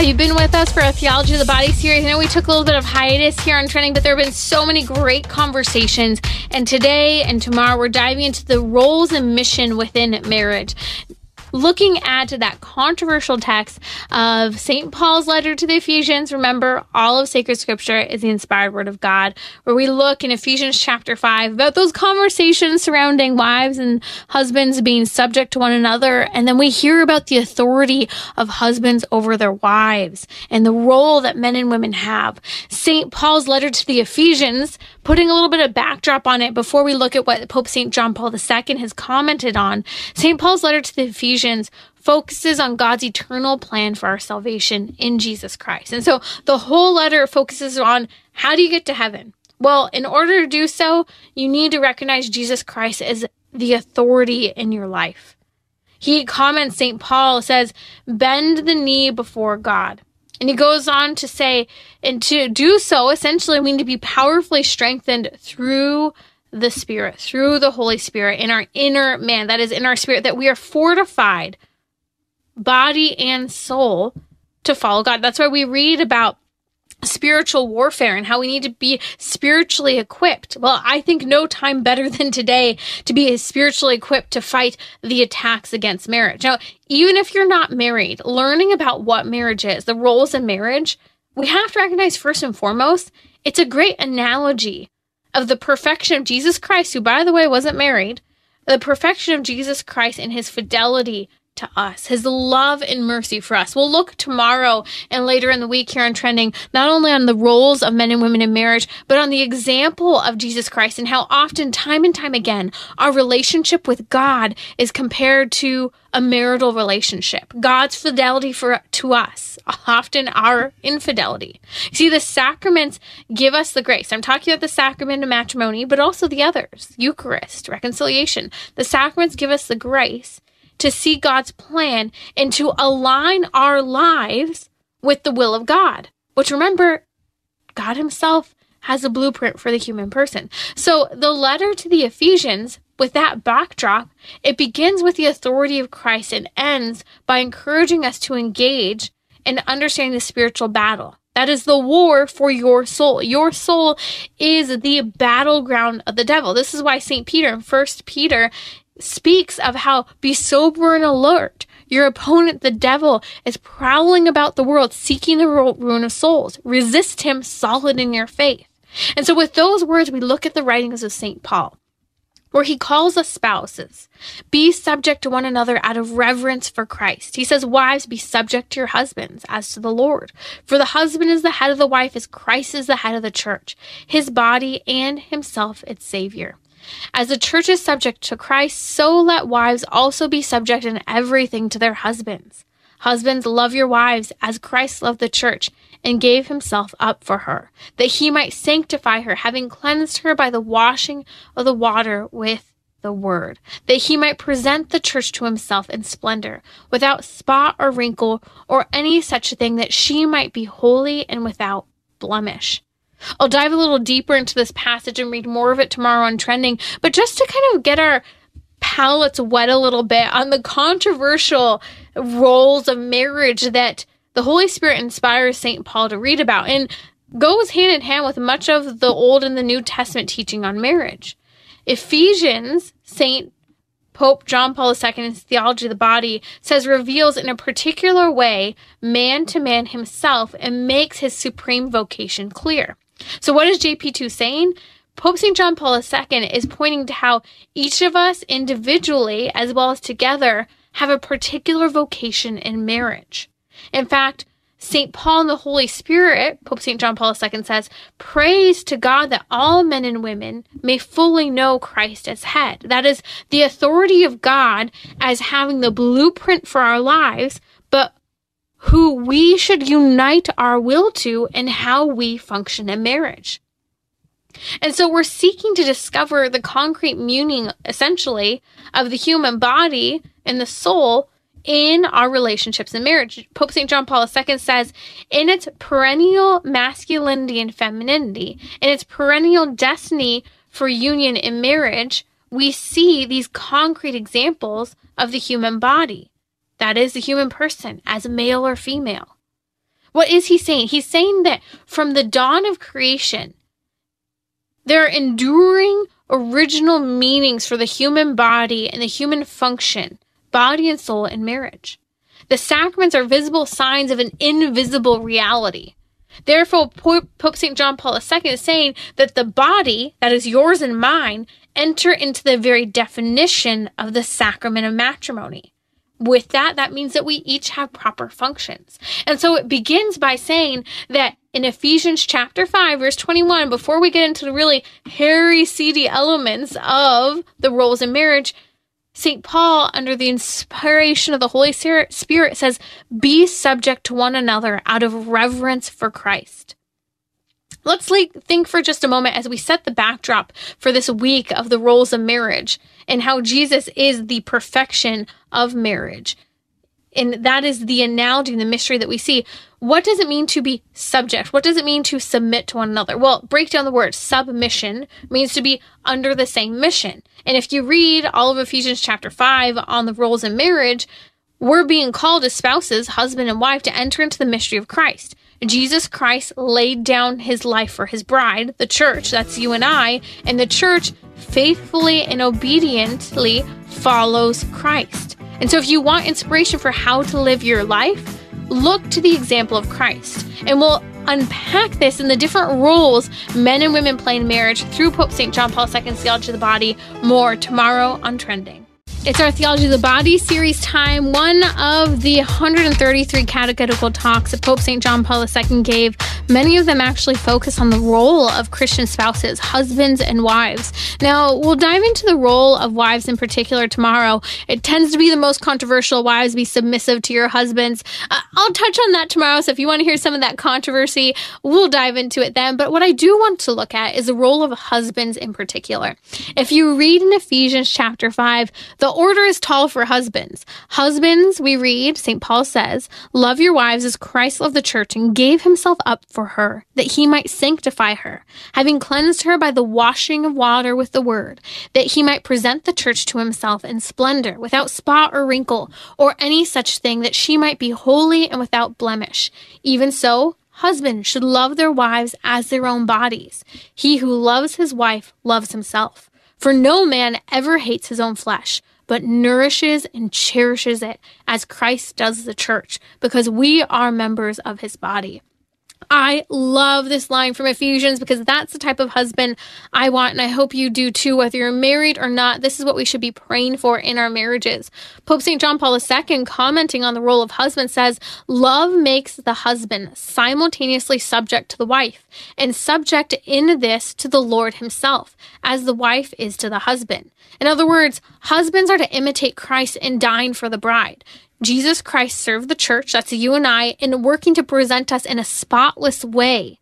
Have been with us for a Theology of the Body series? I know we took a little bit of hiatus here on trending, but there have been so many great conversations. And today and tomorrow, we're diving into the roles and mission within marriage looking at that controversial text of St. Paul's letter to the Ephesians. Remember, all of sacred scripture is the inspired word of God, where we look in Ephesians chapter 5 about those conversations surrounding wives and husbands being subject to one another. And then we hear about the authority of husbands over their wives and the role that men and women have. St. Paul's letter to the Ephesians, putting a little bit of backdrop on it before we look at what Pope St. John Paul II has commented on. St. Paul's letter to the Ephesians Ephesians focuses on God's eternal plan for our salvation in Jesus Christ. And so the whole letter focuses on how do you get to heaven? Well, in order to do so, you need to recognize Jesus Christ as the authority in your life. He comments, St. Paul says, bend the knee before God. And he goes on to say, and to do so, essentially, we need to be powerfully strengthened through the Spirit, through the Holy Spirit in our inner man, that is in our spirit, that we are fortified, body and soul, to follow God. That's why we read about spiritual warfare and how we need to be spiritually equipped. Well, I think no time better than today to be spiritually equipped to fight the attacks against marriage. Now, even if you're not married, learning about what marriage is, the roles in marriage, we have to recognize first and foremost, it's a great analogy of the perfection of Jesus Christ, who, by the way, wasn't married, the perfection of Jesus Christ and his fidelity to us, his love and mercy for us. We'll look tomorrow and later in the week here on Trending, not only on the roles of men and women in marriage, but on the example of Jesus Christ and how often, time and time again, our relationship with God is compared to a marital relationship. God's fidelity for to us, often our infidelity. See, the sacraments give us the grace. I'm talking about the sacrament of matrimony, but also the others Eucharist, reconciliation. The sacraments give us the grace to see God's plan and to align our lives with the will of God. Which remember, God Himself has a blueprint for the human person. So the letter to the Ephesians, with that backdrop, it begins with the authority of Christ and ends by encouraging us to engage in understanding the spiritual battle. That is the war for your soul. Your soul is the battleground of the devil. This is why St. Peter in 1 Peter speaks of how be sober and alert. Your opponent, the devil, is prowling about the world seeking the ruin of souls. Resist him solid in your faith. And so, with those words, we look at the writings of St. Paul, where he calls us spouses, be subject to one another out of reverence for Christ. He says, Wives, be subject to your husbands as to the Lord. For the husband is the head of the wife, as Christ is the head of the church, his body, and himself its Savior. As the church is subject to Christ, so let wives also be subject in everything to their husbands. Husbands, love your wives as Christ loved the church and gave himself up for her, that he might sanctify her, having cleansed her by the washing of the water with the word, that he might present the church to himself in splendor, without spot or wrinkle or any such thing, that she might be holy and without blemish. I'll dive a little deeper into this passage and read more of it tomorrow on trending, but just to kind of get our palates wet a little bit on the controversial roles of marriage that the Holy Spirit inspires St. Paul to read about and goes hand in hand with much of the Old and the New Testament teaching on marriage. Ephesians, St. Pope John Paul II's Theology of the Body says reveals in a particular way man to man himself and makes his supreme vocation clear. So, what is JP2 saying? Pope St. John Paul II is pointing to how each of us individually, as well as together, have a particular vocation in marriage. In fact, St. Paul and the Holy Spirit, Pope St. John Paul II says, praise to God that all men and women may fully know Christ as head. That is the authority of God as having the blueprint for our lives, but who we should unite our will to and how we function in marriage. And so we're seeking to discover the concrete meaning, essentially, of the human body and the soul in our relationships and marriage. Pope St. John Paul II says, in its perennial masculinity and femininity, in its perennial destiny for union in marriage, we see these concrete examples of the human body. That is, the human person as male or female. What is he saying? He's saying that from the dawn of creation, there are enduring original meanings for the human body and the human function body and soul in marriage. The sacraments are visible signs of an invisible reality. Therefore, Pope St. John Paul II is saying that the body, that is yours and mine, enter into the very definition of the sacrament of matrimony. With that, that means that we each have proper functions. And so it begins by saying that in Ephesians chapter 5, verse 21, before we get into the really hairy, seedy elements of the roles in marriage, St. Paul, under the inspiration of the Holy Spirit, says, Be subject to one another out of reverence for Christ. Let's think for just a moment as we set the backdrop for this week of the roles of marriage and how Jesus is the perfection of marriage. And that is the analogy the mystery that we see. What does it mean to be subject? What does it mean to submit to one another? Well, break down the word. Submission means to be under the same mission. And if you read all of Ephesians chapter 5 on the roles in marriage, we're being called as spouses, husband and wife, to enter into the mystery of Christ. Jesus Christ laid down his life for his bride, the church, that's you and I, and the church faithfully and obediently follows Christ. And so, if you want inspiration for how to live your life, look to the example of Christ. And we'll unpack this in the different roles men and women play in marriage through Pope St. John Paul II's Theology of the Body more tomorrow on Trending. It's our Theology of the Body series time, one of the 133 catechetical talks that Pope St. John Paul II gave. Many of them actually focus on the role of Christian spouses, husbands, and wives. Now, we'll dive into the role of wives in particular tomorrow. It tends to be the most controversial. Wives be submissive to your husbands. Uh, I'll touch on that tomorrow, so if you want to hear some of that controversy, we'll dive into it then. But what I do want to look at is the role of husbands in particular. If you read in Ephesians chapter 5, the the order is tall for husbands. Husbands, we read, St. Paul says, love your wives as Christ loved the church and gave himself up for her, that he might sanctify her, having cleansed her by the washing of water with the word, that he might present the church to himself in splendor, without spot or wrinkle, or any such thing, that she might be holy and without blemish. Even so, Husbands should love their wives as their own bodies. He who loves his wife loves himself. For no man ever hates his own flesh, but nourishes and cherishes it as Christ does the church because we are members of his body. I love this line from Ephesians because that's the type of husband I want, and I hope you do too, whether you're married or not. This is what we should be praying for in our marriages. Pope St. John Paul II, commenting on the role of husband, says, Love makes the husband simultaneously subject to the wife, and subject in this to the Lord himself, as the wife is to the husband. In other words, husbands are to imitate Christ in dying for the bride. Jesus Christ served the church, that's you and I, in working to present us in a spotless way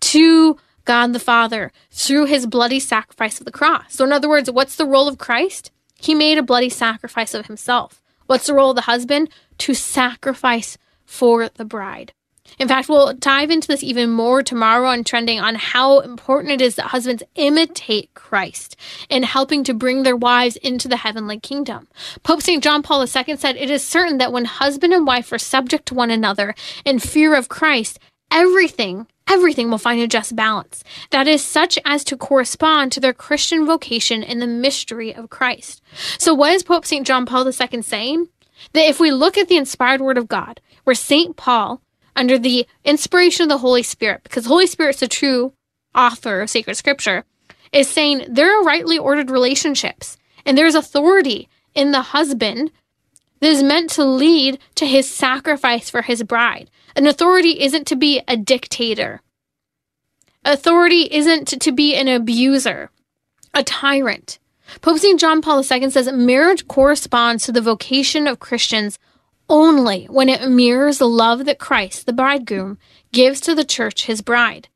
to God the Father through his bloody sacrifice of the cross. So, in other words, what's the role of Christ? He made a bloody sacrifice of himself. What's the role of the husband? To sacrifice for the bride. In fact, we'll dive into this even more tomorrow on trending on how important it is that husbands imitate Christ in helping to bring their wives into the heavenly kingdom. Pope St. John Paul II said, It is certain that when husband and wife are subject to one another in fear of Christ, everything everything will find a just balance that is such as to correspond to their Christian vocation in the mystery of Christ. So, what is Pope St. John Paul II saying? That if we look at the inspired word of God, where St. Paul under the inspiration of the Holy Spirit, because the Holy Spirit's the true author of sacred scripture, is saying there are rightly ordered relationships and there's authority in the husband that is meant to lead to his sacrifice for his bride. An authority isn't to be a dictator. Authority isn't to be an abuser, a tyrant. Pope St. John Paul II says marriage corresponds to the vocation of Christians only when it mirrors the love that Christ, the bridegroom, gives to the church, his bride.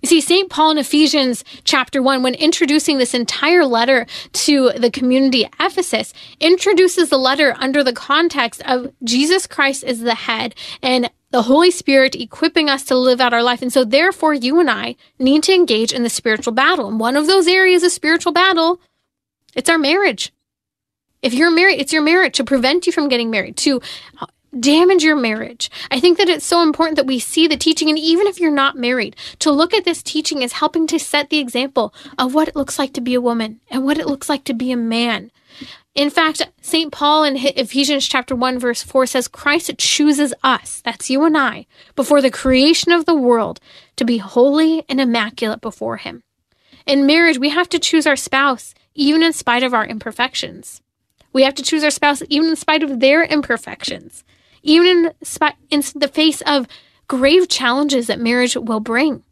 You see, St. Paul in Ephesians chapter 1, when introducing this entire letter to the community at Ephesus, introduces the letter under the context of Jesus Christ is the head and the Holy Spirit equipping us to live out our life. And so, therefore, you and I need to engage in the spiritual battle. And one of those areas of spiritual battle, it's our marriage. If you're married, it's your marriage to prevent you from getting married, to uh, damage your marriage. I think that it's so important that we see the teaching, and even if you're not married, to look at this teaching as helping to set the example of what it looks like to be a woman and what it looks like to be a man. In fact, St. Paul in Ephesians chapter 1 verse 4 says Christ chooses us, that's you and I, before the creation of the world to be holy and immaculate before him. In marriage, we have to choose our spouse even in spite of our imperfections. We have to choose our spouse even in spite of their imperfections even in, in the face of grave challenges that marriage will bring.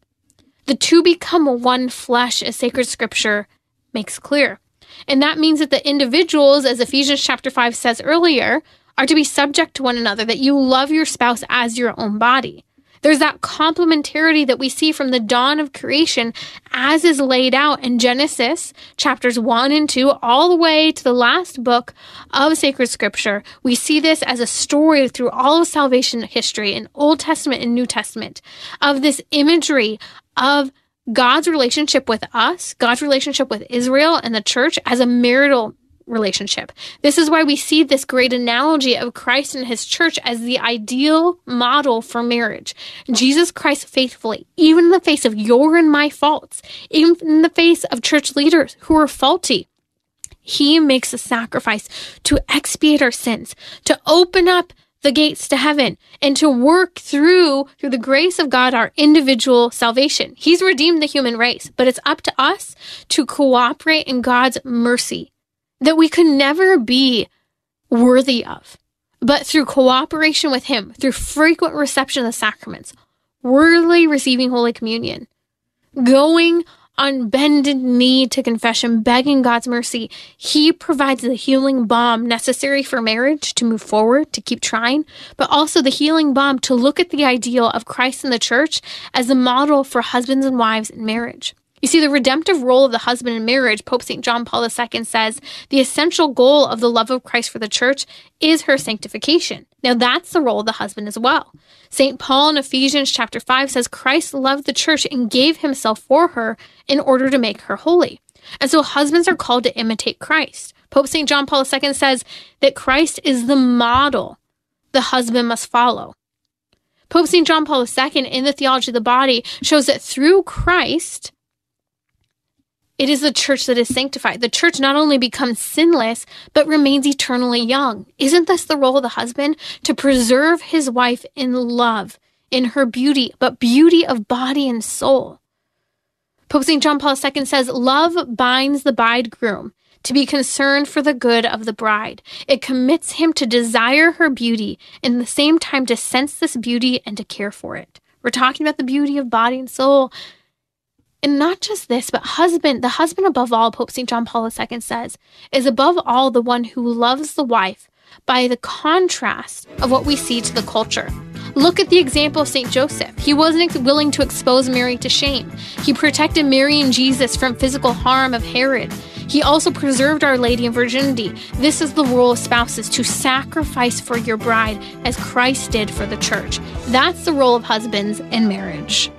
The two become one flesh, as sacred scripture makes clear. And that means that the individuals, as Ephesians chapter 5 says earlier, are to be subject to one another, that you love your spouse as your own body. There's that complementarity that we see from the dawn of creation as is laid out in Genesis chapters 1 and 2, all the way to the last book of sacred scripture. We see this as a story through all of salvation history in Old Testament and New Testament of this imagery of God's relationship with us, God's relationship with Israel and the church as a marital relationship. This is why we see this great analogy of Christ and his church as the ideal model for marriage. Jesus Christ faithfully, even in the face of your and my faults, even in the face of church leaders who are faulty, he makes a sacrifice to expiate our sins, to open up the gates to heaven and to work through through the grace of God our individual salvation. He's redeemed the human race, but it's up to us to cooperate in God's mercy that we could never be worthy of. But through cooperation with Him, through frequent reception of the sacraments, worthily receiving Holy Communion, going on bended knee to confession, begging God's mercy, He provides the healing balm necessary for marriage to move forward, to keep trying, but also the healing balm to look at the ideal of Christ and the church as a model for husbands and wives in marriage. You see, the redemptive role of the husband in marriage, Pope St. John Paul II says, the essential goal of the love of Christ for the church is her sanctification. Now, that's the role of the husband as well. St. Paul in Ephesians chapter 5 says, Christ loved the church and gave himself for her in order to make her holy. And so husbands are called to imitate Christ. Pope St. John Paul II says that Christ is the model the husband must follow. Pope St. John Paul II in the Theology of the Body shows that through Christ, it is the church that is sanctified. The church not only becomes sinless, but remains eternally young. Isn't this the role of the husband? To preserve his wife in love, in her beauty, but beauty of body and soul. Pope St. John Paul II says, Love binds the bridegroom to be concerned for the good of the bride. It commits him to desire her beauty and at the same time to sense this beauty and to care for it. We're talking about the beauty of body and soul. And not just this, but husband, the husband above all, Pope St. John Paul II says, is above all the one who loves the wife by the contrast of what we see to the culture. Look at the example of St. Joseph. He wasn't willing to expose Mary to shame. He protected Mary and Jesus from physical harm of Herod. He also preserved Our Lady in virginity. This is the role of spouses to sacrifice for your bride as Christ did for the church. That's the role of husbands in marriage.